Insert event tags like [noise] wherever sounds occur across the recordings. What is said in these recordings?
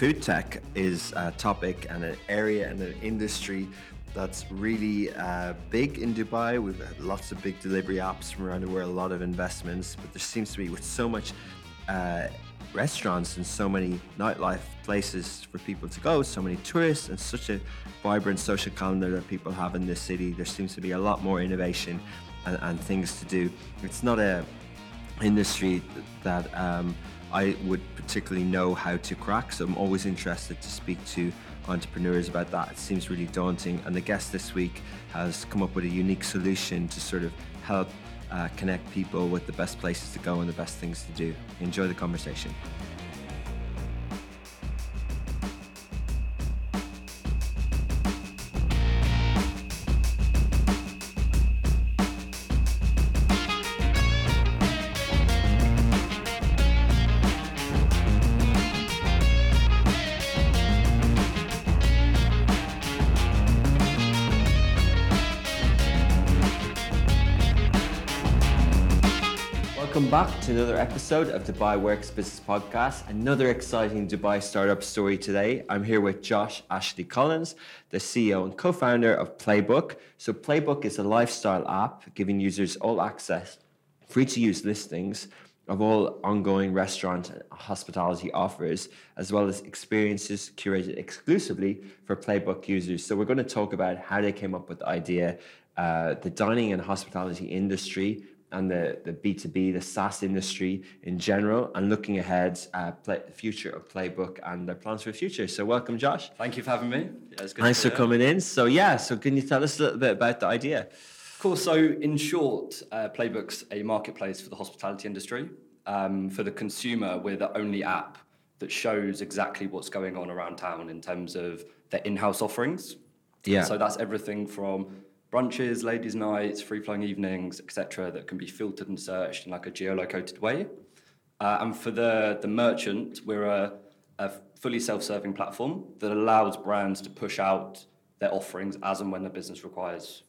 Food tech is a topic and an area and an industry that's really uh, big in Dubai. We've had lots of big delivery apps from around the world, a lot of investments, but there seems to be with so much uh, restaurants and so many nightlife places for people to go, so many tourists, and such a vibrant social calendar that people have in this city. There seems to be a lot more innovation and, and things to do. It's not a industry that um, I would particularly know how to crack. So I'm always interested to speak to entrepreneurs about that. It seems really daunting. And the guest this week has come up with a unique solution to sort of help uh, connect people with the best places to go and the best things to do. Enjoy the conversation. Welcome back to another episode of Dubai Works Business Podcast. Another exciting Dubai startup story today. I'm here with Josh Ashley Collins, the CEO and co founder of Playbook. So, Playbook is a lifestyle app giving users all access, free to use listings of all ongoing restaurant and hospitality offers, as well as experiences curated exclusively for Playbook users. So, we're going to talk about how they came up with the idea, uh, the dining and hospitality industry, and the, the B2B, the SaaS industry in general, and looking ahead at play, the future of Playbook and their plans for the future. So, welcome, Josh. Thank you for having me. Yeah, it's good Thanks for coming in. So, yeah, so can you tell us a little bit about the idea? here. Cool. So, in short, uh, Playbook's a marketplace for the hospitality industry. Um, for the consumer, we're the only app that shows exactly what's going on around town in terms of their in-house offerings. Yeah. So that's everything from brunches, ladies' nights, free-flowing evenings, etc., that can be filtered and searched in like a geolocated way. Uh, and for the the merchant, we're a, a fully self-serving platform that allows brands to push out their offerings as and when the business requires.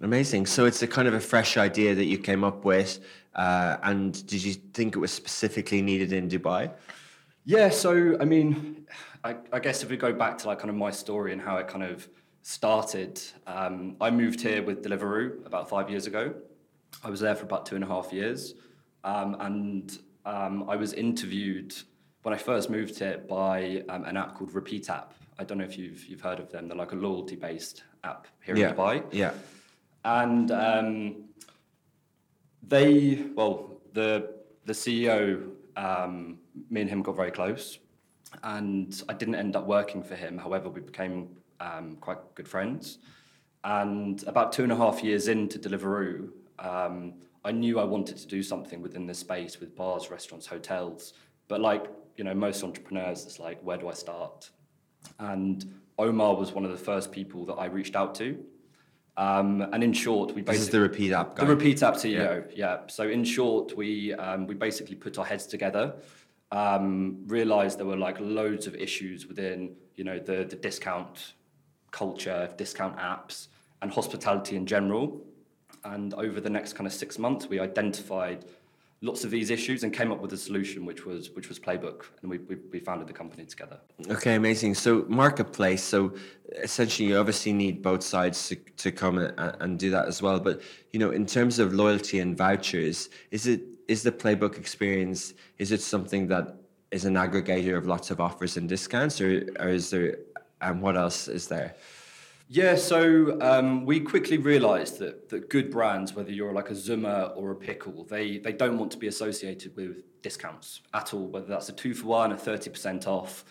Amazing. So, it's a kind of a fresh idea that you came up with. Uh, and did you think it was specifically needed in Dubai? Yeah, so I mean, I, I guess if we go back to like kind of my story and how it kind of started, um, I moved here with Deliveroo about five years ago. I was there for about two and a half years, um, and um, I was interviewed when I first moved here by um, an app called Repeat App. I don't know if you've you've heard of them. They're like a loyalty based app here yeah. in Dubai. Yeah. And um, they, well, the the CEO, um, me and him got very close, and I didn't end up working for him. However, we became um, quite good friends. And about two and a half years into Deliveroo, um, I knew I wanted to do something within this space with bars, restaurants, hotels. But like you know, most entrepreneurs, it's like, where do I start? And Omar was one of the first people that I reached out to. Um, and in short, we This is basically the repeat app guy. the repeat app CEO, yeah. So in short, we um, we basically put our heads together, um, realized there were like loads of issues within you know the the discount culture, discount apps, and hospitality in general. And over the next kind of six months, we identified lots of these issues and came up with a solution, which was which was Playbook, and we we, we founded the company together. Okay, amazing. So marketplace. So essentially, you obviously need both sides to, to come and, and do that as well. But you know, in terms of loyalty and vouchers, is it is the playbook experience? Is it something that is an aggregator of lots of offers and discounts, or or is there? And what else is there? Yeah, so um, we quickly realised that that good brands, whether you're like a Zuma or a Pickl, they they don't want to be associated with discounts at all. Whether that's a two for one, a thirty percent off.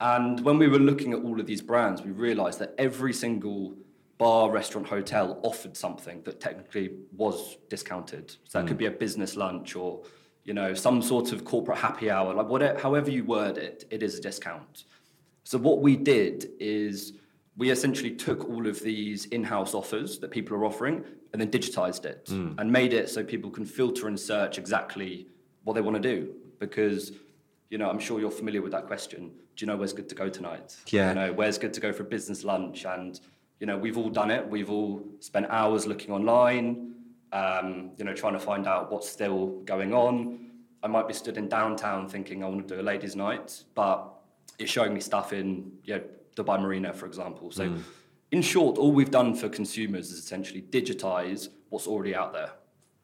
And when we were looking at all of these brands, we realised that every single bar, restaurant, hotel offered something that technically was discounted. So that could be a business lunch or you know some sort of corporate happy hour, like whatever, however you word it, it is a discount. So what we did is we essentially took all of these in-house offers that people are offering and then digitized it and made it so people can filter and search exactly what they want to do. Because, you know, I'm sure you're familiar with that question. Do you know where's good to go tonight? Yeah. You know, where's good to go for a business lunch? And, you know, we've all done it. We've all spent hours looking online, um, you know, trying to find out what's still going on. I might be stood in downtown thinking I want to do a ladies' night, but it's showing me stuff in you know, Dubai Marina, for example. So, in short, all we've done for consumers is essentially digitize what's already out there.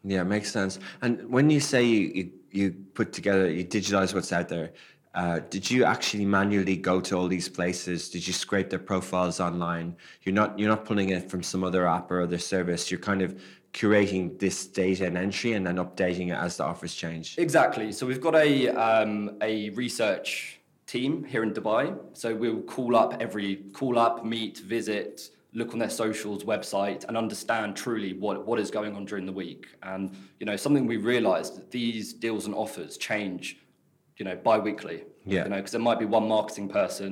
Yeah, makes sense. And when you say you, you, you put together, you digitize what's out there, uh, did you actually manually go to all these places? Did you scrape their profiles online? You're not you're not pulling it from some other app or other service. You're kind of curating this data and entry and then updating it as the offers change. Exactly. So we've got a um, a research team here in Dubai. So we'll call up every call up, meet, visit, look on their socials, website, and understand truly what what is going on during the week. And you know, something we realised that these deals and offers change, you know, bi-weekly. Yeah. You know, because there might be one marketing person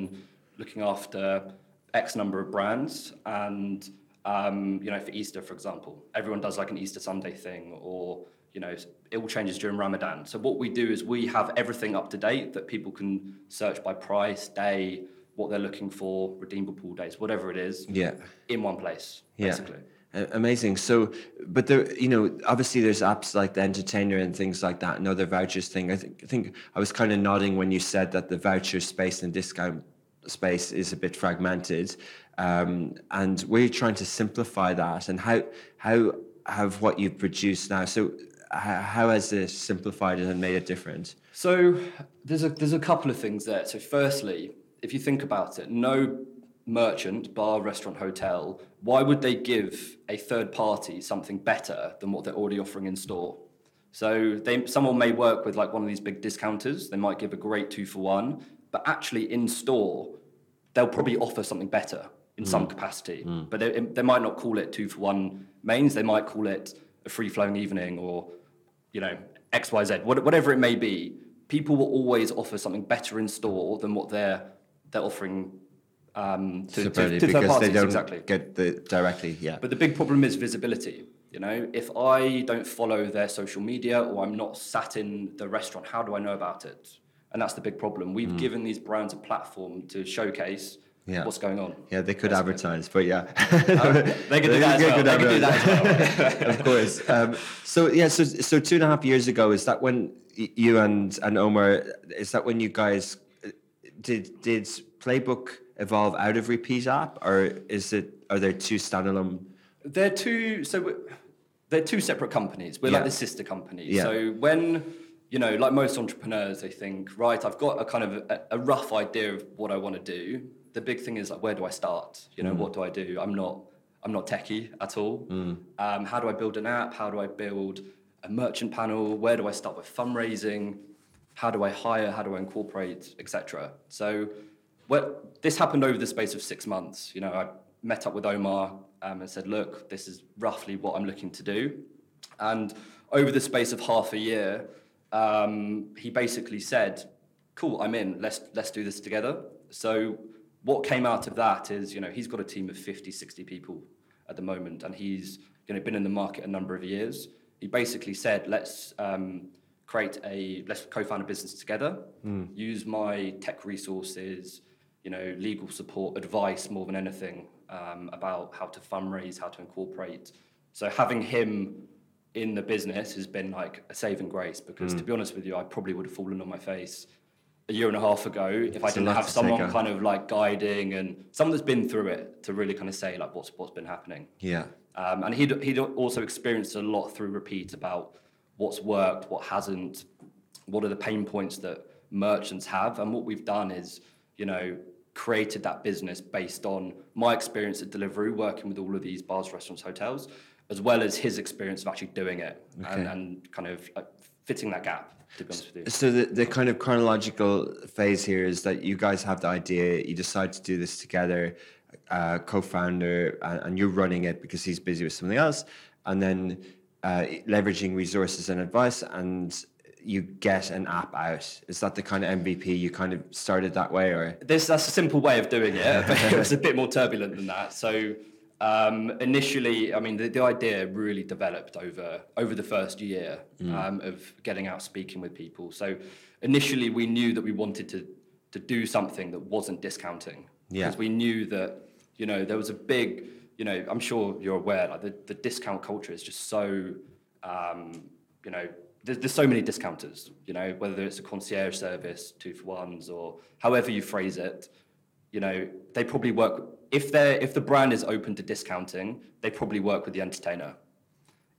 looking after X number of brands, and um, you know, for Easter, for example, everyone does like an Easter Sunday thing, or you know, it all changes during Ramadan. So what we do is we have everything up to date that people can search by price, day, what they're looking for, redeemable pool days, whatever it is, Yeah. in one place, Yeah. basically. Amazing. So, but there, you know, obviously there's apps like the Entertainer and things like that, and other vouchers thing. I think, I think I was kind of nodding when you said that the voucher space and discount space is a bit fragmented, um, and we're trying to simplify that. And how how have what you've produced now? So, how, has this simplified it and made it different? So there's a there's a couple of things there. So firstly, if you think about it, no merchant, bar, restaurant, hotel, why would they give a third party something better than what they're already offering in store? So they someone may work with like one of these big discounters, they might give a great two for one, but actually in store, they'll probably offer something better in some hmm. capacity. Hmm. But they, they might not call it two for one mains, they might call it a free flowing evening or you know, XYZ, whatever it may be, people will always offer something better in store than what they're they're offering um, to, to, to third parties. they don't exactly. get the directly. Yeah. But the big problem is visibility. You know, if I don't follow their social media or I'm not sat in the restaurant, how do I know about it? And that's the big problem. We've given these brands a platform to showcase Mm. Yeah. what's going on. Yeah, they could advertise, but yeah, They could do that as well. They could do that as well. of course. Um, so yeah, so so two and a half years ago, is that when you and and Omar, is that when you guys uh, did did Playbook evolve out of Repeat app, or is it are there two standalone? They're two. So they're two separate companies. We're Yeah. like the sister companies. Yeah. So when you know, like most entrepreneurs, they think, right, I've got a kind of a, a rough idea of what I want to do. The big thing is like, where do I start? You know, what do I do? I'm not. I'm not techie at all. Um, how do I build an app? How do I build a merchant panel? Where do I start with fundraising? How do I hire? How do I incorporate, etc. So, well, this happened over the space of six months. You know, I met up with Omar um, and said, "Look, this is roughly what I'm looking to do." And over the space of half a year, um, he basically said, "Cool, I'm in. Let's let's do this together." So what came out of that is, you know, he's got a team of 50, 60 people at the moment, and he's you know been in the market a number of years. He basically said, "Let's um, create a let's co-found a business together. Use my tech resources, you know, legal support, advice more than anything um, about how to fundraise, how to incorporate." So having him in the business has been like a saving grace because to be honest with you, I probably would have fallen on my face a year and a half ago if I It's a didn't have someone kind of like guiding and someone that's been through it to really kind of say like what's what's been happening. Yeah. Um, and he'd, he'd also experienced a lot through repeat about what's worked, what hasn't, what are the pain points that merchants have. And what we've done is, you know, created that business based on my experience at Deliveroo, working with all of these bars, restaurants, hotels, as well as his experience of actually doing it and, Okay. and kind of uh, fitting that gap, to be honest with you. So the, the kind of chronological phase here is that you guys have the idea, you decide to do this together, uh, co-founder, and, and you're running it because he's busy with something else, and then uh, leveraging resources and advice, and you get an app out? Is that the kind of MVP you kind of started that way, or This that's a simple way of doing it, but it was a bit more turbulent than that. So um, initially, I mean, the, the idea really developed over over the first year um, of getting out speaking with people. So initially, we knew that we wanted to to do something that wasn't discounting Yeah. because we knew that you know there was a big you know I'm sure you're aware like the, the discount culture is just so um, you know there's, there's so many discounters you know whether it's a concierge service two for ones or however you phrase it you know they probably work if they're if the brand is open to discounting they probably work with the entertainer.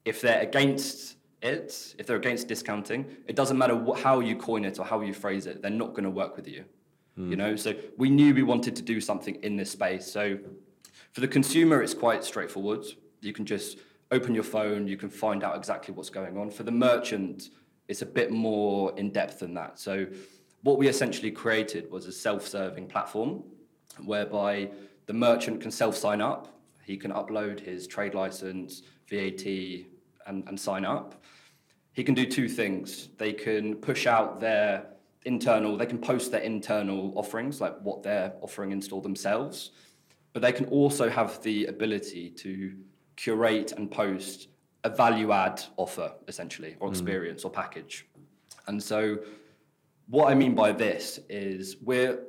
If they're against it if they're against discounting it doesn't matter what, how you coin it or how you phrase it they're not going to work with you. You hmm. know so we knew we wanted to do something in this space so for the consumer it's quite straightforward. You can just open your phone you can find out exactly what's going on. For the merchant it's a bit more in depth than that. So what we essentially created was a self-serving platform whereby the merchant can self-sign up he can upload his trade license vat and, and sign up he can do two things. They can push out their internal, they can post their internal offerings, like what they're offering in store themselves, but they can also have the ability to curate and post a value add offer, essentially, or hmm. experience or package. And so, what I mean by this is we're,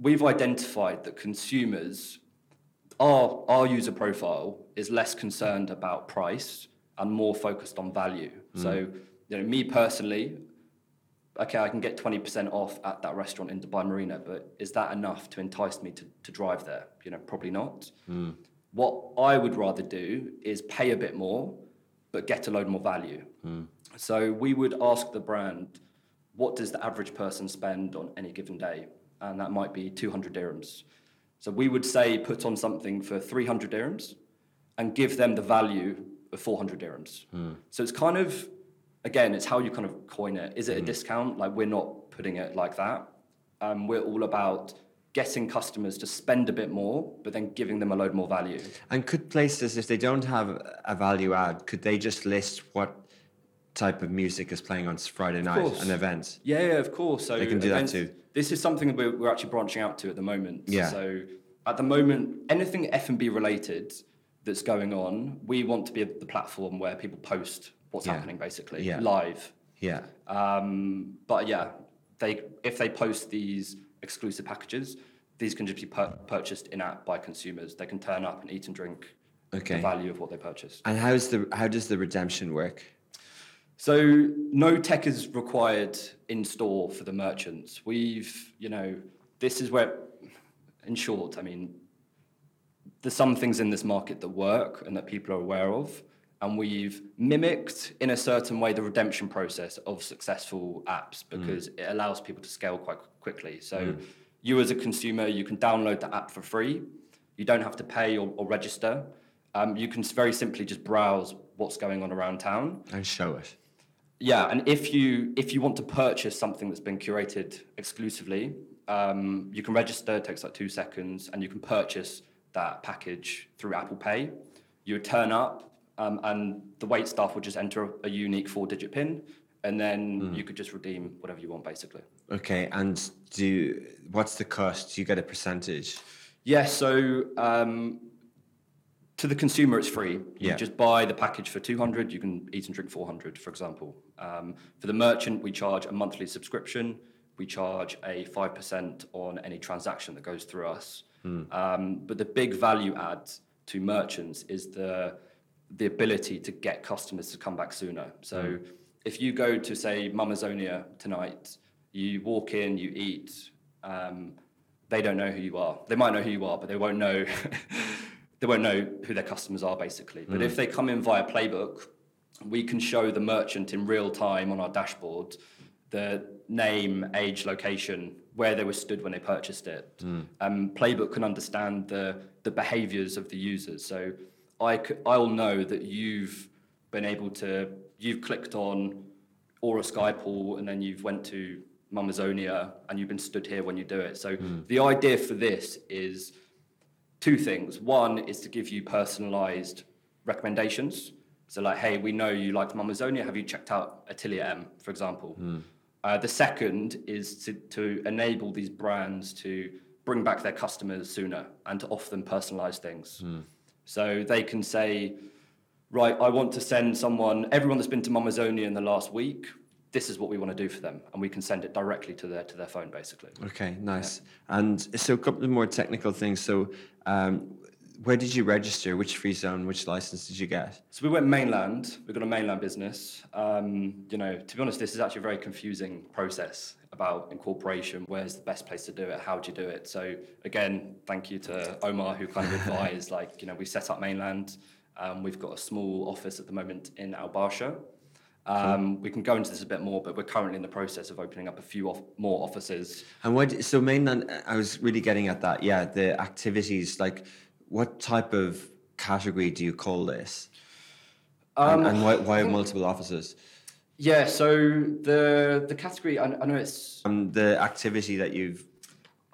we've identified that consumers our our user profile is less concerned about price and more focused on value. Mm. So, you know, me personally, okay, I can get twenty percent off at that restaurant in Dubai Marina, but is that enough to entice me to, to drive there? You know, probably not. Mm. What I would rather do is pay a bit more, but get a load more value. Mm. So we would ask the brand, what does the average person spend on any given day? And that might be 200 dirhams. So we would say put on something for 300 dirhams and give them the value of 400 dirhams. So it's kind of, again, it's how you kind of coin it. Is it a discount? Like we're not putting it like that. Um, we're all about getting customers to spend a bit more, but then giving them a load more value. and could places, if they don't have a value add, could they just list what type of music is playing on Friday night and events? Yeah, yeah, of course. So They can do that too. This is something that we're, we're actually branching out to at the moment. Yeah. So at the moment, anything F and B related that's going on, we want to be the platform where people post what's Yeah. happening, basically Yeah. live. Yeah. Um, but yeah, they if they post these exclusive packages, these can just be pur- purchased in app by consumers. They can turn up and eat and drink Okay. the value of what they purchased. And how's the how does the redemption work? So no tech is required in store for the merchants. We've, you know, this is where, in short, I mean, there's some things in this market that work and that people are aware of, and we've mimicked in a certain way the redemption process of successful apps because it allows people to scale quite quickly. So you as a consumer, you can download the app for free. You don't have to pay or, or register. Um, you can very simply just browse what's going on around town. And show it. Yeah, and if you if you want to purchase something that's been curated exclusively, um, you can register. It takes like two seconds, and you can purchase that package through Apple Pay. You would turn up, um, and the wait staff would just enter a, unique four-digit PIN, and then you could just redeem whatever you want, basically. Okay. And do what's the cost? Do you get a percentage? Yeah, so um, to the consumer, it's free. You Yeah. just buy the package for 200, you can eat and drink 400, for example. Um, for the merchant, we charge a monthly subscription. We charge a 5% on any transaction that goes through us. Um, but the big value add to merchants is the, the ability to get customers to come back sooner. So if you go to, say, Mamazonia tonight, you walk in, you eat, um, they don't know who you are. They might know who you are, but they won't know [laughs] they won't know who their customers are basically. But if mm. they come in via Playbook, we can show the merchant in real time on our dashboard the name, age, location, where they were stood when they purchased it. Mm. Um, Playbook can understand the the behaviors of the users. So I I'll know that you've been able to you've clicked on Aura Skypool and then you've went to Mamazonia and you've been stood here when you do it. So mm. the idea for this is two things. One is to give you personalized recommendations So like, hey, we know you liked Mamazonia. Have you checked out Atelier M, for example? Uh, the second is to, to enable these brands to bring back their customers sooner and to offer them personalized things. So they can say, right, I want to send someone, everyone that's been to Mamazonia in the last week, this is what we want to do for them. And we can send it directly to their, to their phone, basically. Okay, nice. And so a couple of more technical things. So um, where did you register? Which free zone? Which license did you get? So we went mainland. We've got a mainland business. Um, you know, to be honest, this is actually a very confusing process about incorporation. Where's the best place to do it? How do you do it? So again, thank you to Omar who kind of [laughs] advised. like, you know, we set up mainland. Um, we've got a small office at the moment in Al. Um, we can go into this a bit more, but we're currently in the process of opening up a few off- more offices. And what? So mainland. I was really getting at that. Yeah, the activities. Like, what type of category do you call this? and, and why, why multiple offices? Yeah. So the the category, I, I know it's Um, the activity that you've.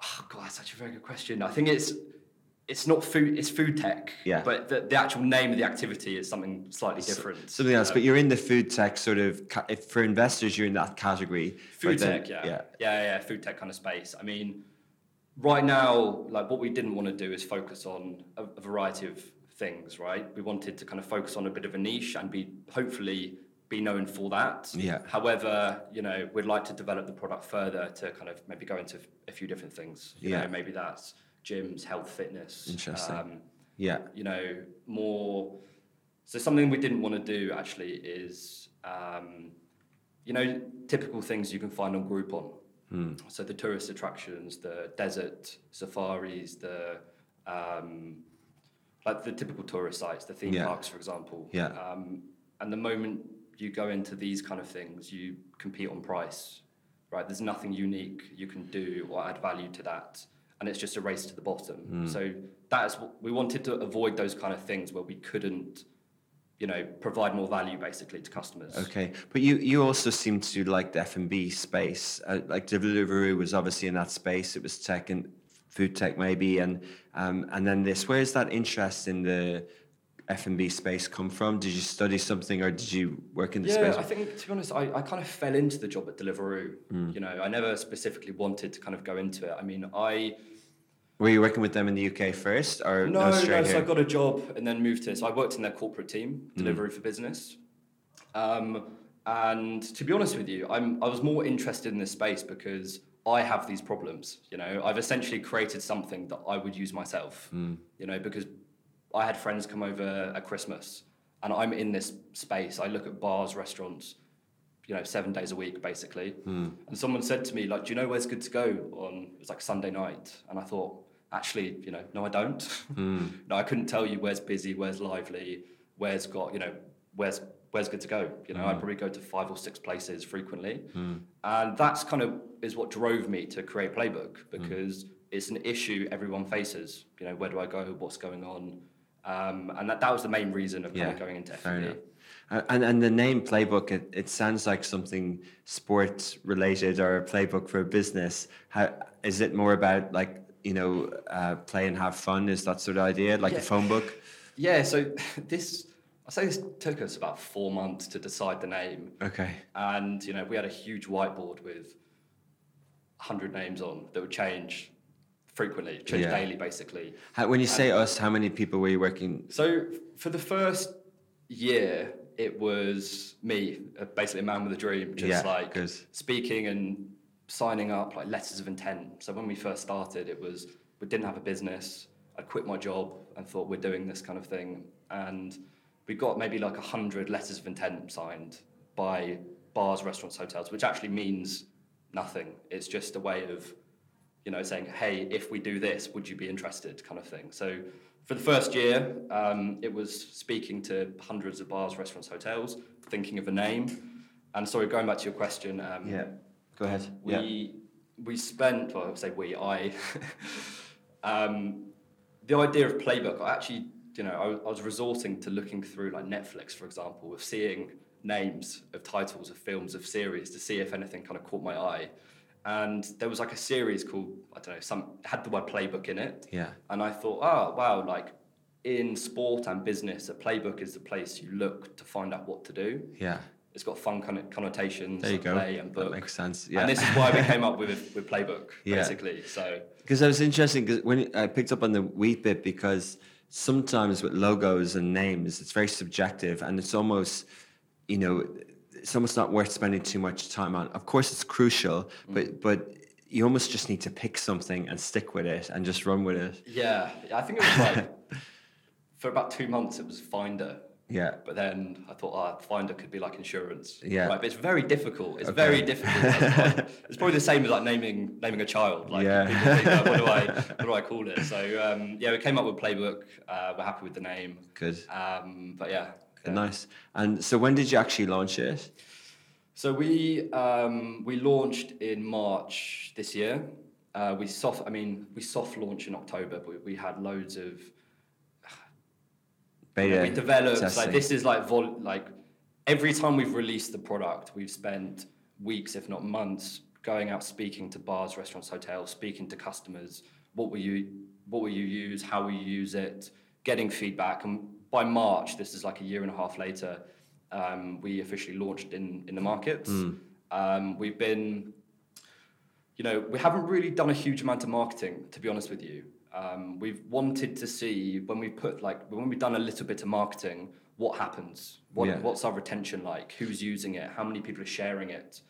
Oh God, that's such a very good question. I think it's it's not food. It's food tech. Yeah. But the, the actual name of the activity is something slightly different. Something else, but um, you're in the food tech sort of. ca- If for investors, you're in that category. food but then- tech. Yeah. Yeah. yeah. Yeah. Food tech kind of space. I mean, right now, like what we didn't want to do is focus on a, a variety of things. Right. We wanted to kind of focus on a bit of a niche and be hopefully be known for that. Yeah. However, you know, we'd like to develop the product further to kind of maybe go into a few different things. You Yeah. know, maybe that's gyms, health, fitness. Interesting. Um, Yeah. you know, more. So something we didn't want to do actually is, um, you know, typical things you can find on Groupon. So the tourist attractions, the desert safaris, the um, like the typical tourist sites, the theme Yeah. parks, for example. Yeah. Um, and the moment you go into these kind of things, you compete on price, right? There's nothing unique you can do or add value to that, and it's just a race to the bottom. Hmm. So that is what we wanted to avoid those kind of things where we couldn't, you know, provide more value basically to customers. Okay, but you you also seem to like the F and B space. Uh, like Deliveroo was obviously in that space. It was tech and food tech maybe, and um, and then this. Where's that interest in the F and B space come from? Did you study something, or did you work in the Yeah, space? I think to be honest, I, I kind of fell into the job at Deliveroo. Hmm. You know, I never specifically wanted to kind of go into it. I mean, I Were you working with them in the UK first, or no, no, straight so I got a job and then moved to. So I worked in their corporate team, Hmm. Deliveroo for Business. Um, and to be honest with you, I'm I was more interested in this space because I have these problems. You know, I've essentially created something that I would use myself. Hmm. You know, because I had friends come over at Christmas, and I'm in this space. I look at bars, restaurants, you know, seven days a week basically. Hmm. And someone said to me, like, "Do you know where's good to go on?" It was like Sunday night, and I thought, actually, you know, no, I don't. Hmm. [laughs] no, I couldn't tell you where's busy, where's lively, where's got, you know, where's where's good to go. You know, I Hmm. probably go to five or six places frequently, and that's kind of is what drove me to create Playbook Hmm. because it's an issue everyone faces. You know, where do I go? What's going on? Um, and that, that was the main reason of kind Yeah, of going into fair F&B. enough. Uh, And and the name playbook, it, it sounds like something sports related or a playbook for a business. How is it more about like you know uh, play and have fun? Is that sort of idea like a phone book? Yeah, so [laughs] this, I say this took us about four months to decide the name. Okay. And, you know, we had a huge whiteboard with 100 names on that would change frequently, change Yeah. daily, basically. How, when you say us, how many people were you working? So for the first year, it was me, uh, basically a man with a dream, just Yeah, like 'cause- speaking and signing up like letters of intent. So when we first started, it was we didn't have a business. I quit my job and thought we're doing this kind of thing, and we got maybe like a hundred letters of intent signed by bars, restaurants, hotels, which actually means nothing. It's just a way of you know, saying, hey, if we do this, would you be interested, kind of thing. So for the first year, um, it was speaking to hundreds of bars, restaurants, hotels, thinking of a name. And sorry, going back to your question, um, Go ahead. we yeah. we spent, well, I would say we, I, [laughs] um, the idea of playbook. I actually, you know, I, was- I was resorting to looking through like Netflix, for example, of seeing names of titles of films of series to see if anything kind of caught my eye. And there was like a series called I don't know, some had the word playbook in it. Yeah. And I thought, oh wow, like in sport and business, a playbook is the place you look to find out what to do. Yeah. It's got fun conno- connotations, There you go. play and That book. makes sense, yeah. And this is why we came up with [laughs] with playbook, Yeah. basically. So Because that was interesting because when I picked up on the wheat bit because sometimes with logos and names it's very subjective and it's almost you know it's almost not worth spending too much time on. Of course it's crucial, but but you almost just need to pick something and stick with it and just run with it. yeah, I think it was like [laughs] for about two months it was Finder. Yeah. But then I thought, oh, Finder could be like insurance. Yeah. Right, but it's very difficult. It's Okay. very difficult. It's [laughs] it's probably the same as like naming naming a child. Like, Yeah. think, like, what do I [laughs] what do I call it? So um, yeah, we came up with Playbook. Uh, we're happy with the name. Good. Um, but yeah. Yeah. Nice. And so when did you actually launch it? So we um, we launched in March this year. Uh, we soft, I mean, we soft launched in October, but we, had loads of Beta we developed like this is like vol- like every time we've released the product, we've spent weeks, if not months, going out speaking to bars, restaurants, hotels, speaking to customers. What will you what will you use? How will you use it? Getting feedback, and by March, this is like a year and a half later, um, we officially launched in in the markets. Um, we've been you know, we haven't really done a huge amount of marketing, to be honest with you. Um, we've wanted to see when we put like when we've done a little bit of marketing, what happens? What, Yeah. What's our retention like? Who's using it? How many people are sharing it?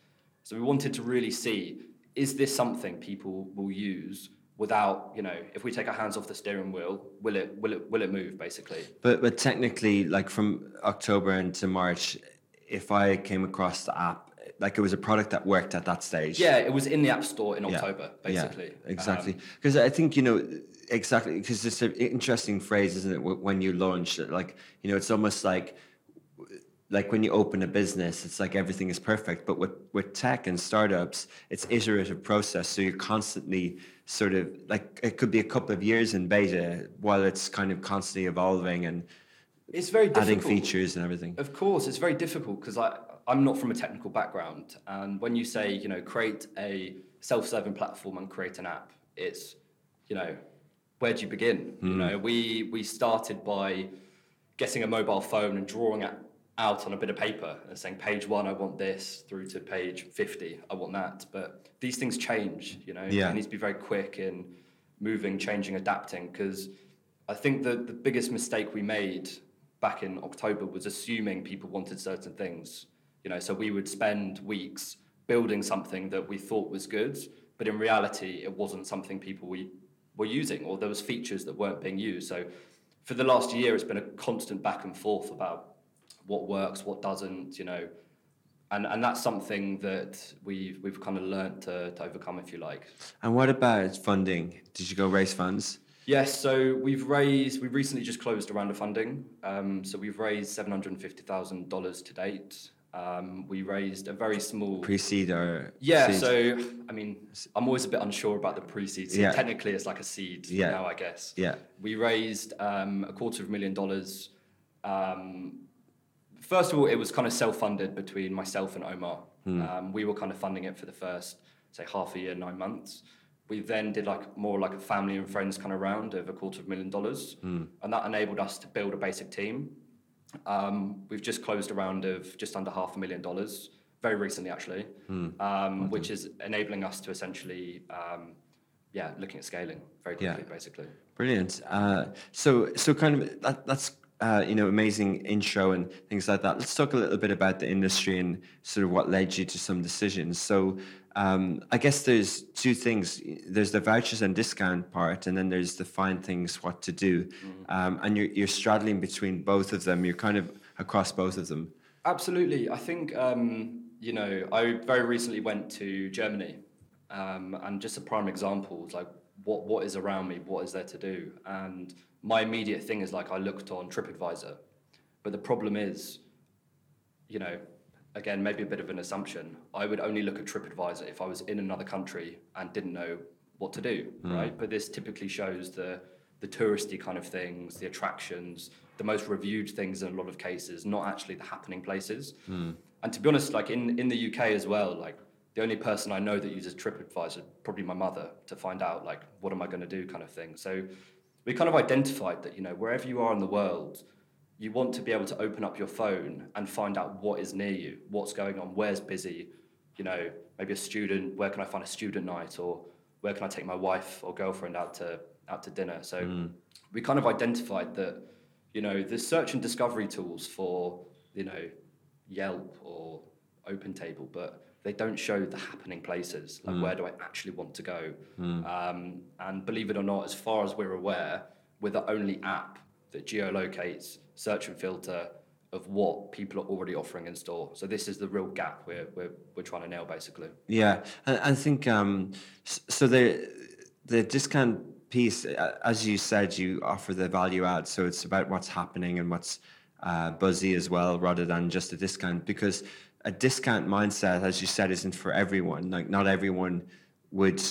So we wanted to really see is this something people will use without you know if we take our hands off the steering wheel, will it will it will it move basically? But but technically, like from October into March, if I came across the app, like it was a product that worked at that stage. Yeah, it was in the app store in Yeah, October basically. Yeah, exactly. Um, Because I think you know exactly because it's an interesting phrase, isn't it? When you launch, it? like you know, it's almost like like when you open a business, it's like everything is perfect. But with with tech and startups, it's iterative process. So you're constantly sort of like it could be a couple of years in beta while it's kind of constantly evolving and it's very difficult. adding features and everything. Of course, it's very difficult because I I'm not from a technical background, and when you say you know create a self-serving platform and create an app, it's you know where do you begin? You hmm. know, we we started by getting a mobile phone and drawing it out on a bit of paper and saying page one I want this through to page fifty I want that. But these things change. You know, Yeah. it needs to be very quick in moving, changing, adapting because I think the, the biggest mistake we made back in October was assuming people wanted certain things. You know, so we would spend weeks building something that we thought was good, but in reality, it wasn't something people we were using, or there was features that weren't being used. So, for the last year, it's been a constant back and forth about what works, what doesn't. You know, and and that's something that we've we've kind of learned to, to overcome, if you like. And what about funding? Did you go raise funds? Yes, so we've raised, we recently just closed a round of funding. Um, so we've raised $750,000 to date. Um, we raised a very small. Pre-seed or yeah, seed? so I mean, I'm always a bit unsure about the pre seed. So Yeah. technically, it's like a seed Yeah. now, I guess. Yeah. We raised um, a quarter of a million dollars. Um, first of all, it was kind of self funded between myself and Omar. Um, we were kind of funding it for the first, say, half a year, nine months. We then did like more like a family and friends kind of round of a quarter of a million dollars, and that enabled us to build a basic team. Um, we've just closed a round of just under half a million dollars, very recently actually, um, which is enabling us to essentially, um, yeah, looking at scaling very Yeah. quickly, basically. Brilliant. Uh, so, so kind of that, that's uh, you know amazing intro and things like that. Let's talk a little bit about the industry and sort of what led you to some decisions. So, um, I guess there's two things. There's the vouchers and discount part, and then there's the find things what to do. Um, and you're you're straddling between both of them. You're kind of across both of them. Absolutely. I think, um, you know, I very recently went to Germany. Um, and just a prime example like, what, what is around me? What is there to do? And my immediate thing is like, I looked on TripAdvisor. But the problem is, you know, again, maybe a bit of an assumption. I would only look at TripAdvisor if I was in another country and didn't know what to do, hmm. right? But this typically shows the the touristy kind of things, the attractions, the most reviewed things in a lot of cases, not actually the happening places. Hmm. And to be honest, like in, in the UK as well, like the only person I know that uses TripAdvisor, probably my mother, to find out like what am I going to do kind of thing. So we kind of identified that you know wherever you are in the world, you want to be able to open up your phone and find out what is near you, what's going on, where's busy, you know, maybe a student, where can I find a student night, or where can I take my wife or girlfriend out to out to dinner. So mm. we kind of identified that, you know, the search and discovery tools for, you know, Yelp or Open Table, but they don't show the happening places. Like, mm. where do I actually want to go? Mm. Um, and believe it or not, as far as we're aware, we're the only app that geolocates, search and filter of what people are already offering in store. So this is the real gap we're we're, we're trying to nail, basically. Yeah, I, I think um, so. The the discount piece, as you said, you offer the value add. So it's about what's happening and what's uh, buzzy as well, rather than just a discount. Because a discount mindset, as you said, isn't for everyone. Like not everyone would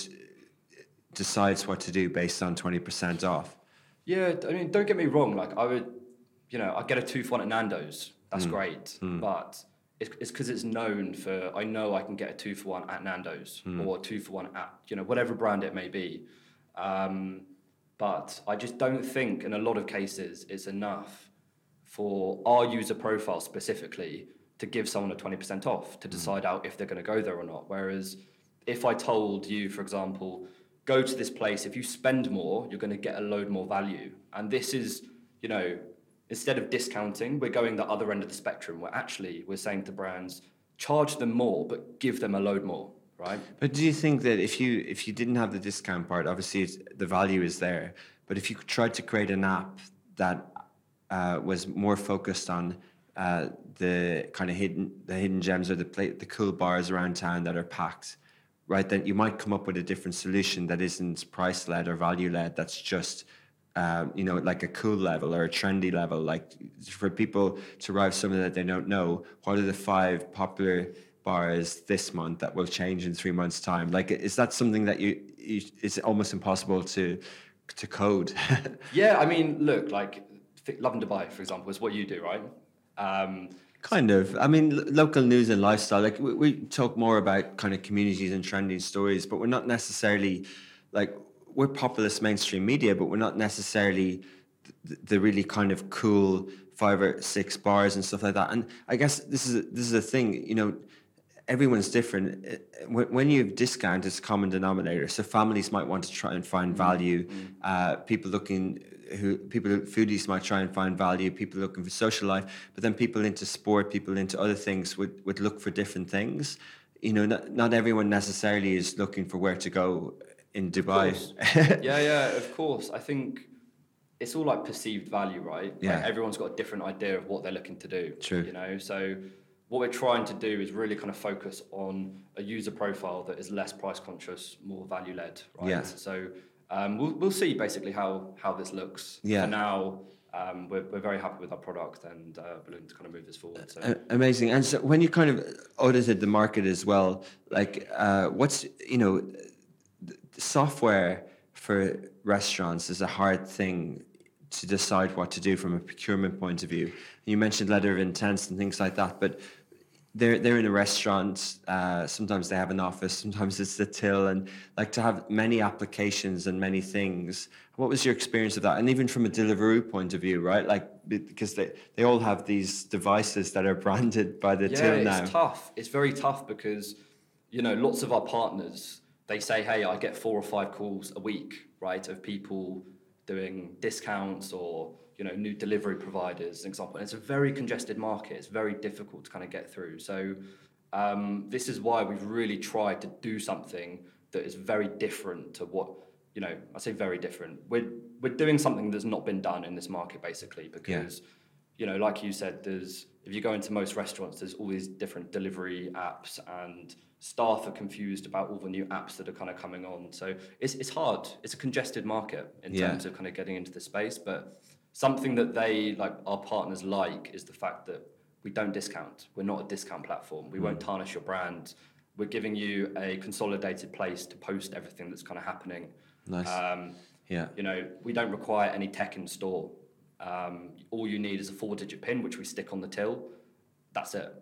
decides what to do based on twenty percent off. Yeah, I mean, don't get me wrong. Like I would, you know, I get a two for one at Nando's. That's mm. great, mm. but it's because it's, it's, known for. I know I can get a two for one at Nando's mm. or two for one at you know whatever brand it may be. Um, but I just don't think in a lot of cases it's enough for our user profile specifically to give someone a 20% off to mm. decide out if they're going to go there or not. Whereas if I told you, for example, go to this place, if you spend more, you're going to get a load more value. And this is, you know, instead of discounting, we're going the other end of the spectrum where actually we're saying to brands, charge them more, but give them a load more. Right. But do you think that if you if you didn't have the discount part, obviously the value is there. But if you tried to create an app that uh, was more focused on uh, the kind of hidden the hidden gems or the play, the cool bars around town that are packed, right? Then you might come up with a different solution that isn't price led or value led. That's just um, you know, like a cool level or a trendy level, like for people to arrive somewhere that they don't know. What are the five popular bars this month that will change in three months' time? Like, is that something that you, you it's almost impossible to to code? [laughs] yeah, I mean, look, like Lovin Dubai, for example, is what you do, right? Um, kind of. I mean, local news and lifestyle. Like we, we talk more about kind of communities and trending stories, but we're not necessarily like we're populist mainstream media, but we're not necessarily the, the really kind of cool five or six bars and stuff like that. And I guess this is a, this is a thing. You know, everyone's different. When you have discount, it's a common denominator. So families might want to try and find mm-hmm. value. Mm-hmm. Uh, people looking who people foodies might try and find value. People looking for social life, but then people into sport, people into other things would would look for different things. You know, not, not everyone necessarily is looking for where to go in Dubai. [laughs] yeah, yeah, of course. I think it's all like perceived value, right? Yeah. Like everyone's got a different idea of what they're looking to do. True. You know, so what we're trying to do is really kind of focus on a user profile that is less price conscious, more value led, right? Yeah. So um, we'll, we'll see basically how, how this looks. Yeah. For now, um, we're, we're very happy with our product and uh, we're looking to kind of move this forward. So. Uh, amazing. And so when you kind of audited the market as well, like uh, what's, you know, software for restaurants is a hard thing to decide what to do from a procurement point of view. You mentioned letter of intent and things like that, but they're they're in a restaurant. Uh, sometimes they have an office. Sometimes it's the till, and like to have many applications and many things. What was your experience of that? And even from a Deliveroo point of view, right? Like because they they all have these devices that are [laughs] branded by the yeah, till now. it's tough. It's very tough because you know lots of our partners they say, hey, I get four or five calls a week, right, of people doing discounts or you know new delivery providers, an example. And it's a very congested market. It's very difficult to kind of get through. So um, this is why we've really tried to do something that is very different to what you know. I say very different. We're we're doing something that's not been done in this market basically because. Yeah. You know, like you said, there's if you go into most restaurants, there's all these different delivery apps, and staff are confused about all the new apps that are kind of coming on. So it's it's hard. It's a congested market in yeah. terms of kind of getting into the space, but something that they like our partners like is the fact that we don't discount. We're not a discount platform. We mm. won't tarnish your brand. We're giving you a consolidated place to post everything that's kind of happening. Nice. Um, yeah. You know, we don't require any tech in store. Um, all you need is a four-digit pin, which we stick on the till. That's it.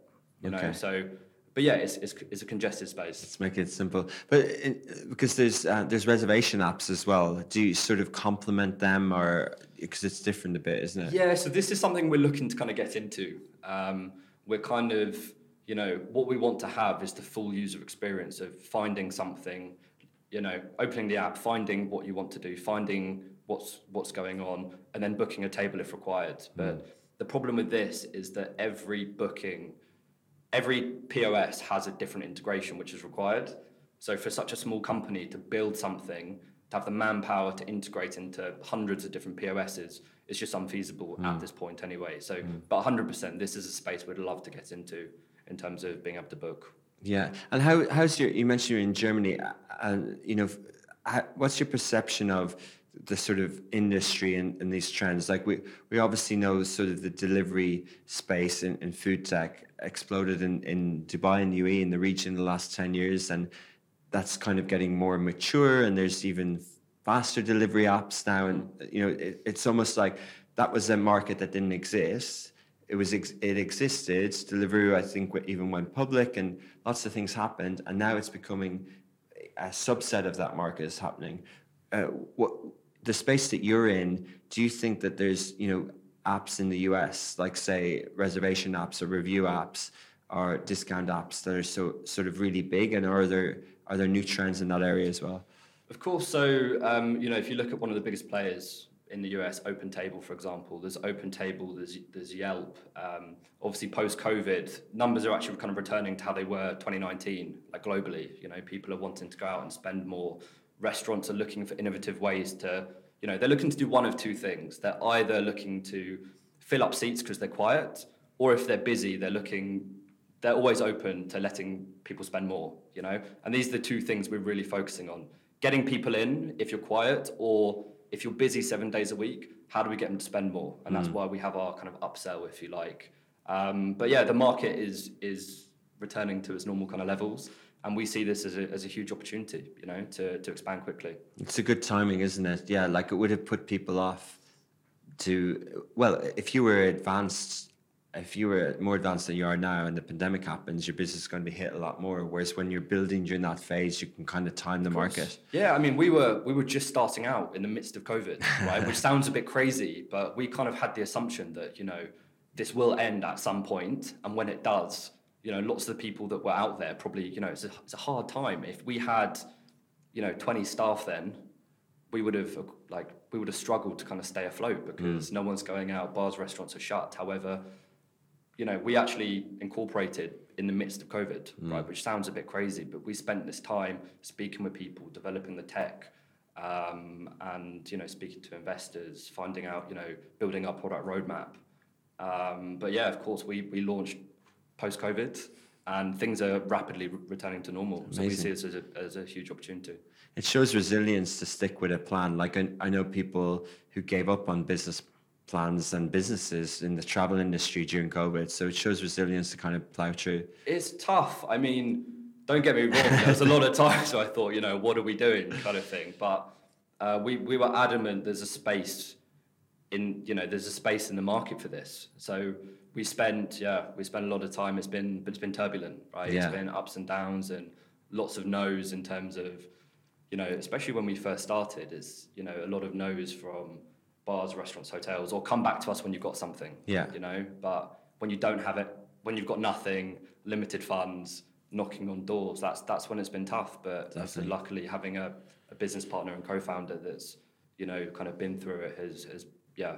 You okay. know, so but yeah, it's, it's, it's a congested space. Let's make it simple. But in, because there's uh, there's reservation apps as well. Do you sort of complement them, or because it's different a bit, isn't it? Yeah, so this is something we're looking to kind of get into. Um, we're kind of, you know, what we want to have is the full user experience of finding something, you know, opening the app, finding what you want to do, finding what's what's going on, and then booking a table if required. But the problem with this is that every booking, every POS has a different integration which is required. So for such a small company to build something, to have the manpower to integrate into hundreds of different POSs, it's just unfeasible at mm. this point anyway. So, mm. but 100%, this is a space we'd love to get into in terms of being able to book. Yeah. And how how's your? You mentioned you're in Germany, uh, and you know, how, what's your perception of the sort of industry and, and these trends? Like we we obviously know sort of the delivery space in, in food tech exploded in, in Dubai and UAE in the region in the last ten years, and that's kind of getting more mature. And there's even faster delivery apps now, and you know, it, it's almost like that was a market that didn't exist it was ex- it existed. Deliveroo, I think, even went public, and lots of things happened. And now it's becoming a subset of that market is happening. Uh, what the space that you're in? Do you think that there's you know apps in the US, like say reservation apps or review apps or discount apps that are so sort of really big, and are there are there new trends in that area as well? Of course, so um, you know, if you look at one of the biggest players in the US, Open Table, for example, there's Open Table, there's, there's Yelp. Um, obviously, post COVID, numbers are actually kind of returning to how they were 2019, like globally. You know, people are wanting to go out and spend more. Restaurants are looking for innovative ways to, you know, they're looking to do one of two things. They're either looking to fill up seats because they're quiet, or if they're busy, they're looking they're always open to letting people spend more, you know? And these are the two things we're really focusing on. Getting people in if you're quiet, or if you're busy seven days a week, how do we get them to spend more? And that's why we have our kind of upsell, if you like. Um, but yeah, the market is is returning to its normal kind of levels. And we see this as a, as a huge opportunity, you know, to, to expand quickly. It's a good timing, isn't it? Yeah, like it would have put people off to well, if you were advanced, if you were more advanced than you are now, and the pandemic happens, your business is going to be hit a lot more. Whereas when you're building during that phase, you can kind of time the market. Yeah, I mean, we were we were just starting out in the midst of COVID, right? Which [laughs] sounds a bit crazy, but we kind of had the assumption that you know this will end at some point, and when it does, you know, lots of the people that were out there probably, you know, it's a, it's a hard time. If we had, you know, 20 staff then, we would have like we would have struggled to kind of stay afloat because no one's going out, bars, restaurants are shut. However, you know, we actually incorporated in the midst of COVID, right? Which sounds a bit crazy, but we spent this time speaking with people, developing the tech, um, and you know, speaking to investors, finding out, you know, building our product roadmap. Um, but yeah, of course, we we launched post COVID, and things are rapidly re- returning to normal. So we see this as a, as a huge opportunity. It shows resilience to stick with a plan. Like I, I know people who gave up on business plans and businesses in the travel industry during COVID. So it shows resilience to kind of plow through. It's tough. I mean, don't get me wrong. There's a lot of times I thought, you know, what are we doing, kind of thing. But uh, we we were adamant. There's a space in, you know, there's a space in the market for this. So we spent, yeah, we spent a lot of time. It's been, it's been turbulent, right? Yeah. It's been ups and downs and lots of no's in terms of, you know, especially when we first started. Is you know a lot of no's from bars, restaurants, hotels, or come back to us when you've got something. Yeah. You know, but when you don't have it, when you've got nothing, limited funds, knocking on doors, that's that's when it's been tough. But as I said, Definitely. luckily, having a, a business partner and co-founder that's you know kind of been through it has has yeah.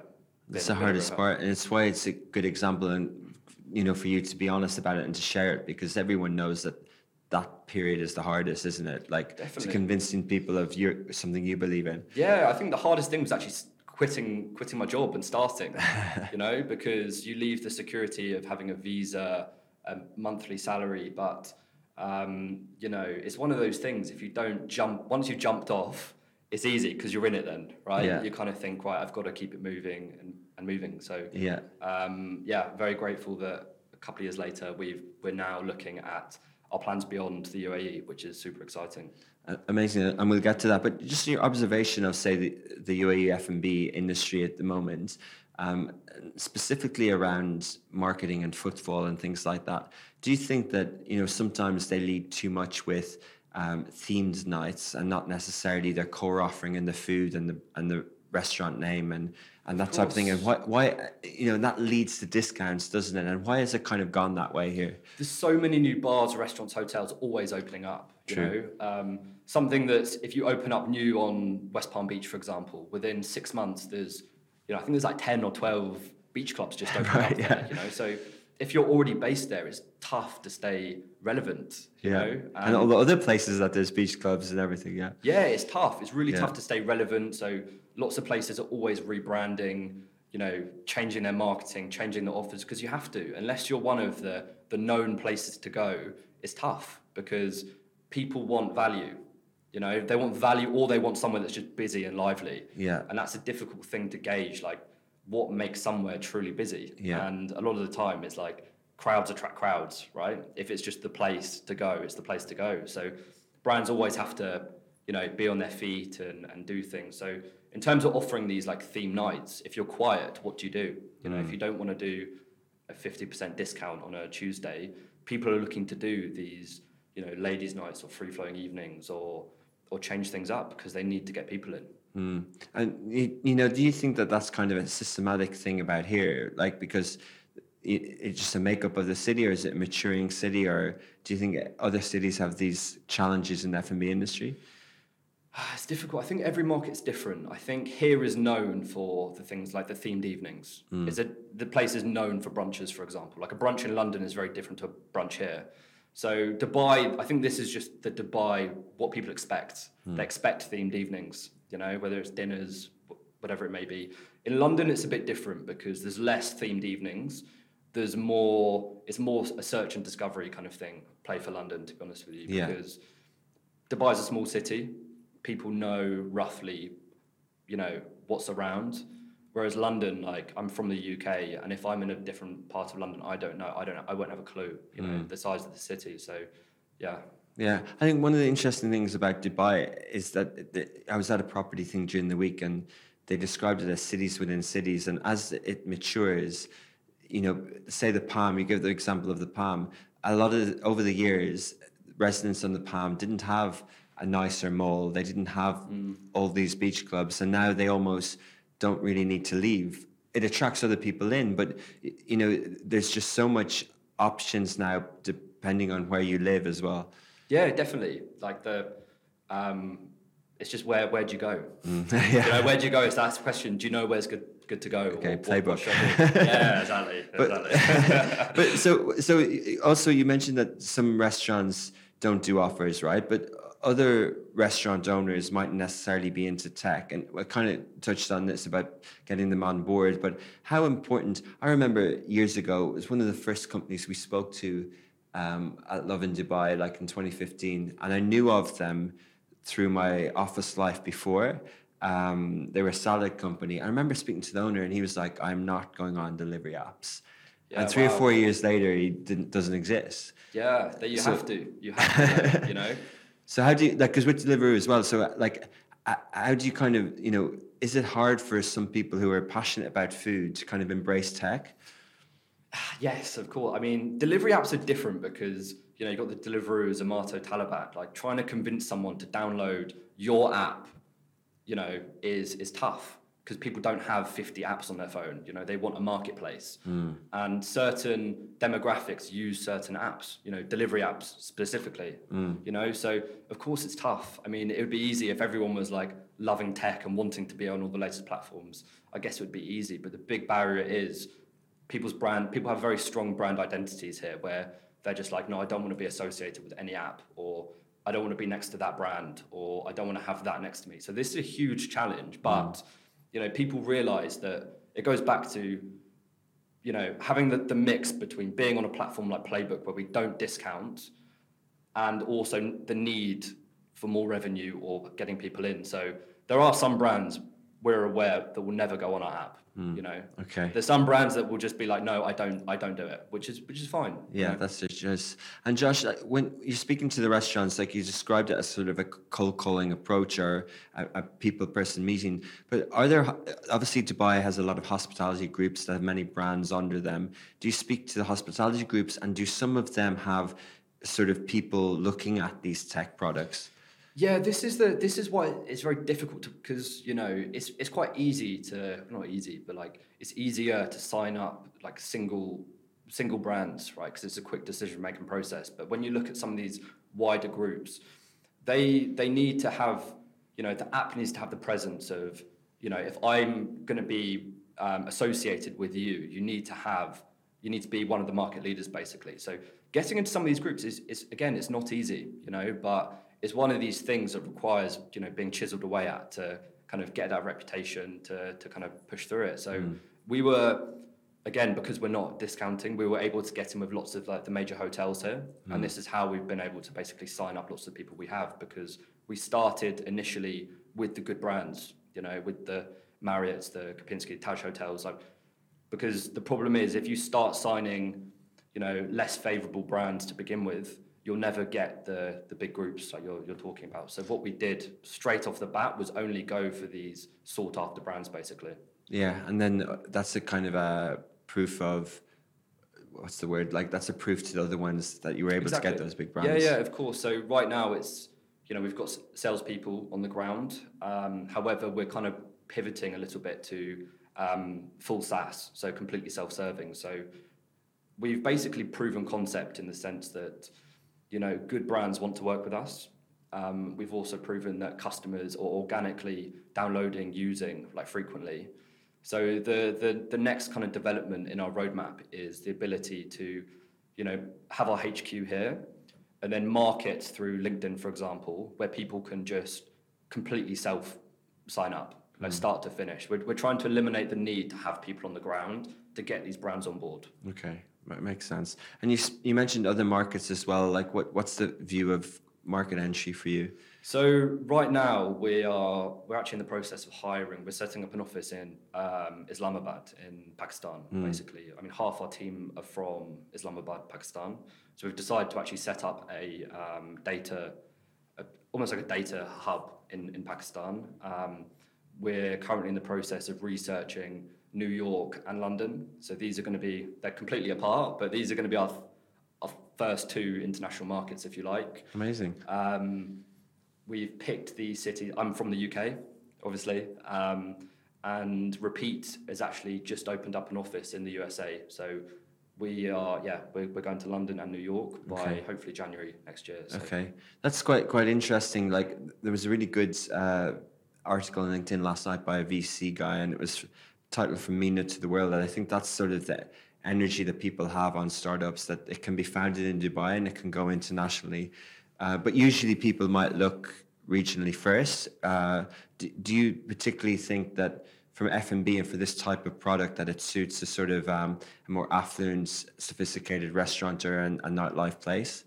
It's the hardest part, and it's why it's a good example, and you know, for you to be honest about it and to share it, because everyone knows that that period is the hardest, isn't it? Like to convincing people of your something you believe in. Yeah, I think the hardest thing was actually quitting quitting my job and starting. [laughs] you know, because you leave the security of having a visa, a monthly salary, but um, you know, it's one of those things. If you don't jump, once you've jumped off, it's easy because you're in it. Then, right? Yeah. You kind of think, right, I've got to keep it moving and, and moving. So, Yeah. um, yeah, very grateful that a couple of years later we've we're now looking at our plans beyond the UAE, which is super exciting. Uh, Amazing, and we'll get to that. But just your observation of, say, the, the UAE F and B industry at the moment, um, specifically around marketing and footfall and things like that. Do you think that you know sometimes they lead too much with um, themed nights and not necessarily their core offering and the food and the and the restaurant name and and that type of thing? And why why you know that leads to discounts, doesn't it? And why has it kind of gone that way here? There's so many new bars, restaurants, hotels always opening up. You True. know, um, something that if you open up new on West Palm Beach, for example, within six months, there's, you know, I think there's like ten or twelve beach clubs just [laughs] opening Right, up. yeah. You know, so if you're already based there, it's tough to stay relevant. You know, and all um, the other places that there's beach clubs and everything. Yeah. yeah, it's tough. It's really Yeah. tough to stay relevant. So lots of places are always rebranding, you know, changing their marketing, changing the offers because you have to. Unless you're one of the the known places to go, it's tough because people want value. You know, they want value or they want somewhere that's just busy and lively. Yeah. And that's a difficult thing to gauge. Like, what makes somewhere truly busy? Yeah. And a lot of the time, it's like crowds attract crowds, right? If it's just the place to go, it's the place to go. So brands always have to, you know, be on their feet and, and do things. So in terms of offering these like theme nights, if you're quiet, what do you do? You know, if mm. you don't want to do a 50% discount on a Tuesday, people are looking to do these, you know, ladies' nights or free flowing evenings or or change things up because they need to get people in. Mm. And you, you know, do you think that that's kind of a systematic thing about here? Like, because it, it's just a makeup of the city, or is it a maturing city, or do you think other cities have these challenges in the F and B industry? Ah, It's difficult. I think every market's different. I think here is known for the things like the themed evenings. Is it the place is known for brunches, for example? Like a brunch in London is very different to a brunch here. So Dubai, I think this is just the Dubai what people expect. They expect themed evenings. You know, whether it's dinners, whatever it may be. In London, it's a bit different because there's less themed evenings. There's more. It's more a search and discovery kind of thing. Play for London, to be honest with you, Yeah. because Dubai is a small city. People know roughly, you know, what's around. Whereas London, like I'm from the UK, and if I'm in a different part of London, I don't know. I don't. Know, I won't have a clue. You know, mm. the size of the city. So, yeah. Yeah, I think one of the interesting things about Dubai is that the, I was at a property thing during the week, and they described it as cities within cities. And as it matures, you know, say the Palm. You give the example of the Palm. A lot of over the years, residents on the Palm didn't have a nicer mall. They didn't have mm. all these beach clubs, and now they almost don't really need to leave. It attracts other people in, but you know, there's just so much options now, depending on where you live as well. Yeah, definitely. Like the, um, it's just where where'd you go? [laughs] yeah. You know, where'd you go? Is that's the question. Do you know where's good good to go? Okay, Or playbook. [laughs] yeah, exactly. exactly. [laughs] but so so also you mentioned that some restaurants don't do offers, right? But other restaurant owners mightn't necessarily be into tech, and I kind of touched on this about getting them on board. But how important? I remember years ago, it was one of the first companies we spoke to um, at Lovin Dubai, like in 2015, and I knew of them through my office life before. Um, they were a salad company. I remember speaking to the owner, and he was like, "I'm not going on delivery apps." Yeah, and three or four years later, he didn't doesn't exist. yeah, that you So- have to. You have to. you know. [laughs] So how do you like? Because with Deliveroo as well. So like, how do you kind of you know? Is it hard for some people who are passionate about food to kind of embrace tech? [sighs] Yes, of course. I mean, delivery apps are different because you know you got the Deliveroo, Zomato, Talabat. Like trying to convince someone to download your app, you know, is is tough because people don't have 50 apps on their phone. You know, they want a marketplace, hmm. and certain demographics use certain apps. You know, delivery apps specifically. Hmm. You know, so of course it's tough. I mean, it would be easy if everyone was like loving tech and wanting to be on all the latest platforms. I guess it would be easy, but the big barrier is people's brand people have very strong brand identities here where they're just like no i don't want to be associated with any app or i don't want to be next to that brand or i don't want to have that next to me. So this is a huge challenge mm. but you know people realize that it goes back to you know having the, the mix between being on a platform like playbook where we don't discount and also the need for more revenue or getting people in. So there are some brands we're aware that will never go on our app. Hmm. You know, Okay. there's some brands that will just be like, no, I don't, I don't do it, which is which is fine. you Yeah, know? that's it. Just and Josh, like, when you're speaking to the restaurants, like you described it as sort of a cold calling approach or a, a people person meeting. But are there obviously Dubai has a lot of hospitality groups that have many brands under them. Do you speak to the hospitality groups, and do some of them have sort of people looking at these tech products? Yeah, this is the this is why it's very difficult because you know it's it's quite easy to not easy but like it's easier to sign up like single single brands right because it's a quick decision making process. But when you look at some of these wider groups, they they need to have you know the app needs to have the presence of you know if I'm going to be um, associated with you, you need to have you need to be one of the market leaders basically. So getting into some of these groups is, is again it's not easy you know but it's one of these things that requires you know being chiseled away at to kind of get that reputation to to kind of push through it. So mm. we were again because we're not discounting, we were able to get in with lots of like the major hotels here, and mm. this is how we've been able to basically sign up lots of people we have because we started initially with the good brands, you know, with the Marriott's, the Kempinski, Taj hotels, like because the problem is if you start signing, you know, less favourable brands to begin with, you'll never get the the big groups like you're, you're talking about. So what we did straight off the bat was only go for these sought after brands, basically. Yeah, and then uh, that's a kind of a proof of what's the word? Like that's a proof to the other ones that you were able to get those big brands. Yeah, yeah, of course. So right now it's you know we've got salespeople on the ground. Um, however, we're kind of pivoting a little bit to um, full SaaS, so completely self-serving. So we've basically proven concept in the sense that you know good brands want to work with us. Um, we've also proven that customers are organically downloading, using like frequently. So the, the the next kind of development in our roadmap is the ability to, you know, have our HQ here, and then market through LinkedIn, for example, where people can just completely self sign up, like start to finish. We're, we're trying to eliminate the need to have people on the ground to get these brands on board. Okay, that makes sense. And you you mentioned other markets as well. Like what what's the view of market entry for you? So right now we are we're actually in the process of hiring. We're setting up an office in um, Islamabad in Pakistan. Basically, I mean half our team are from Islamabad, Pakistan. So we've decided to actually set up a um, data, a, almost like a data hub in in Pakistan. Um, we're currently in the process of researching New York and London. So these are going to be they're completely apart, but these are going to be our our first two international markets, if you like. Amazing. Um, we've picked the city. I'm from the UK, obviously, um, and Repeat has actually just opened up an office in the USA. So we are, yeah, we're, we're going to London and New York by Okay. hopefully January next year. So. Okay, that's quite quite interesting. Like there was a really good uh, article on LinkedIn last night by a VC guy, and it was titled "From MENA to the World." And I think that's sort of the energy that people have on startups that it can be founded in Dubai and it can go internationally. Uh, but usually, people might look regionally first. Uh, do, do you particularly think that? From F and for this type of product, that it suits a sort of um, a more affluent, sophisticated restaurateur and, and nightlife place.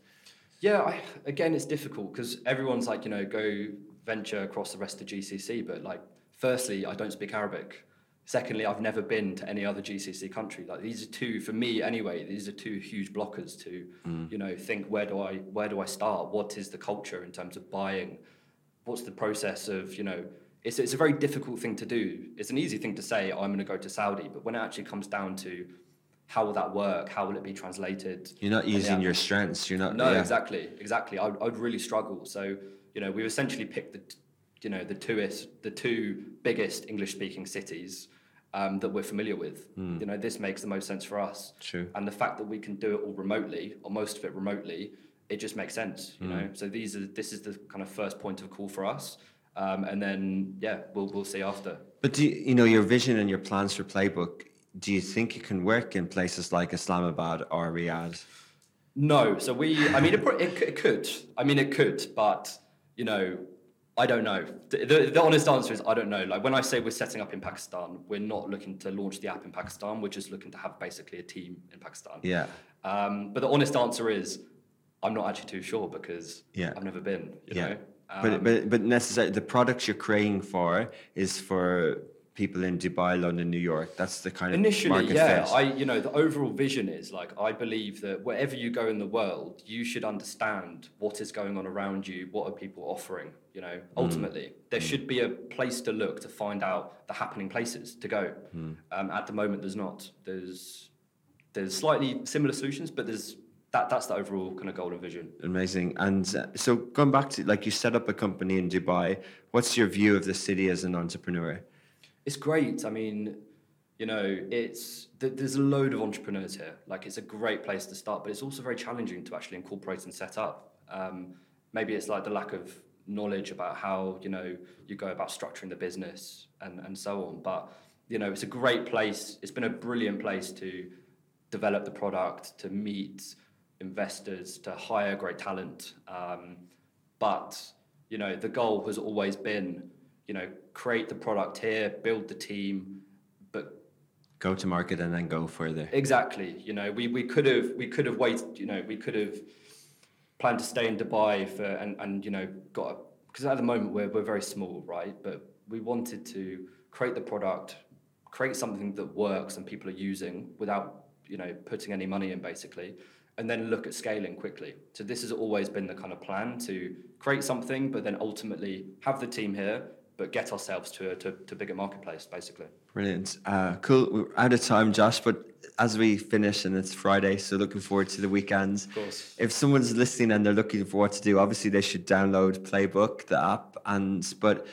Yeah, I, again, it's difficult because everyone's like, you know, go venture across the rest of GCC. But like, firstly, I don't speak Arabic. Secondly, I've never been to any other GCC country. Like these are two, for me anyway, these are two huge blockers to, mm. you know, think where do I where do I start? What is the culture in terms of buying? What's the process of, you know, it's it's a very difficult thing to do. It's an easy thing to say, I'm going to go to Saudi, but when it actually comes down to how will that work? How will it be translated? You're not using yeah. your strengths. You're not. No, yeah. exactly, exactly. I would, really struggle. So you know, we've essentially picked the, you know, the two the two biggest English speaking cities um, that we're familiar with. You know, this makes the most sense for us. True. And the fact that we can do it all remotely, or most of it remotely, it just makes sense. You know, so these are this is the kind of first point of call for us. Um, and then yeah, we'll we'll see after. But do you, you know your vision and your plans for Playbook? Do you think it can work in places like Islamabad or Riyadh? No, so we. I mean, it, it, it could. I mean, it could, but you know, I don't know. The, the, the honest answer is I don't know. Like when I say we're setting up in Pakistan, we're not looking to launch the app in Pakistan. We're just looking to have basically a team in Pakistan. Yeah. Um, but the honest answer is I'm not actually too sure because Yeah. I've never been. You Yeah. know. but but but necessarily the products you're creating for is for people in Dubai, London, New York. That's the kind of Initially, yeah, fit. I you know the overall vision is like I believe that wherever you go in the world, you should understand what is going on around you. What are people offering? You know, ultimately, there should be a place to look to find out the happening places to go. Um, at the moment, there's not. There's there's slightly similar solutions, but there's that that's the overall kind of golden vision. Amazing. And uh, so going back to like you set up a company in Dubai. What's your view of the city as an entrepreneur? It's great. I mean, you know, it's th- there's a load of entrepreneurs here. Like, it's a great place to start, but it's also very challenging to actually incorporate and set up. Um, maybe it's like the lack of knowledge about how you know you go about structuring the business and and so on. But you know, it's a great place. It's been a brilliant place to develop the product, to meet investors, to hire great talent. Um, but you know, the goal has always been, you know, create the product here, build the team, but Go to market and then go further. exactly, you know, we, we could have we could have waited, you know, we could have planned to stay in Dubai for and, and you know got because at the moment we're we're very small, right? But we wanted to create the product, create something that works and people are using without you know putting any money in basically, and then look at scaling quickly. So this has always been the kind of plan to create something, but then ultimately have the team here, but get ourselves to a to, to bigger marketplace basically. Brilliant. Uh, cool. We're out of time, Josh, but as we finish and it's Friday, so looking forward to the weekends. Of course. If someone's listening and they're looking for what to do, obviously they should download Playbook, the app. And but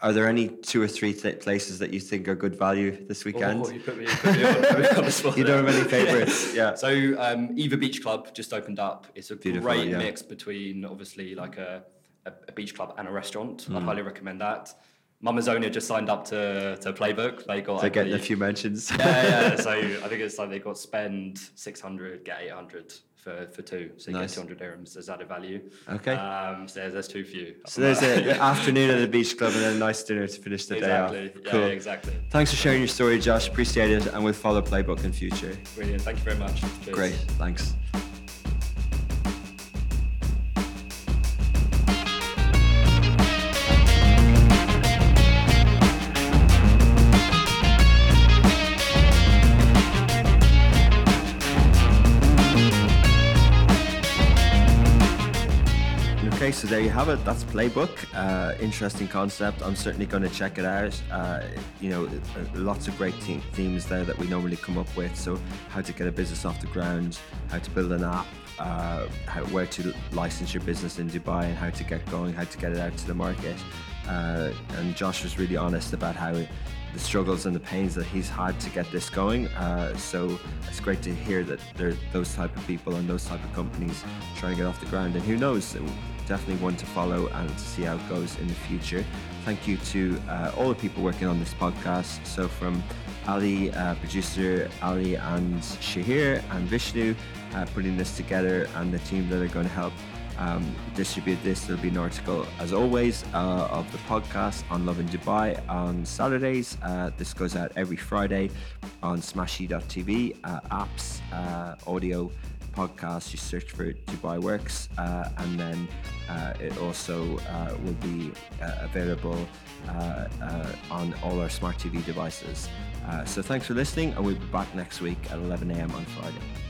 are there any two or three th- places that you think are good value this weekend? Oh, you put me, you put me on, on [laughs] You don't have any favourites? [laughs] Yeah. So um, Eva Beach Club just opened up. It's a Beautiful, great yeah. mix between obviously like a, a, a beach club and a restaurant. Mm. I'd highly recommend that. Mamazonia just signed up to, to Playbook. They got They're getting a few mentions. yeah, yeah. [laughs] So I think it's like they got spend six hundred, get eight hundred for, for two. So you Nice. get two hundred dirhams as added value. Okay. Um, so there's, there's two for you. So there's an [laughs] afternoon at the beach club and then a nice dinner to finish the exactly. day off. Yeah, Cool. exactly. Thanks for sharing your story, Josh. Appreciate it, and we'll follow Playbook in future. Brilliant. Thank you very much. Cheers. Great. Thanks. Okay, so there you have it. That's Playbook. Uh, interesting concept. I'm certainly going to check it out. Uh, you know, uh, lots of great the- themes there that we normally come up with. So, how to get a business off the ground, how to build an app, uh, how, where to license your business in Dubai, and how to get going, how to get it out to the market. Uh, and Josh was really honest about how the struggles and the pains that he's had to get this going. Uh, so it's great to hear that there are those type of people and those type of companies trying to get off the ground. And who knows, definitely one to follow and to see how it goes in the future. Thank you to uh, all the people working on this podcast. So from Ali, uh, producer Ali and Shahir and Vishnu uh, putting this together and the team that are going to help um, distribute this. There'll be an article, as always, uh, of the podcast on Lovin Dubai on Saturdays. Uh, this goes out every Friday on smashi.tv, uh, apps, uh, audio, podcast. You search for Dubai Works, uh, and then uh, it also uh, will be uh, available uh, uh, on all our smart TV devices. So thanks for listening, and we'll be back next week at 11 a.m. on Friday.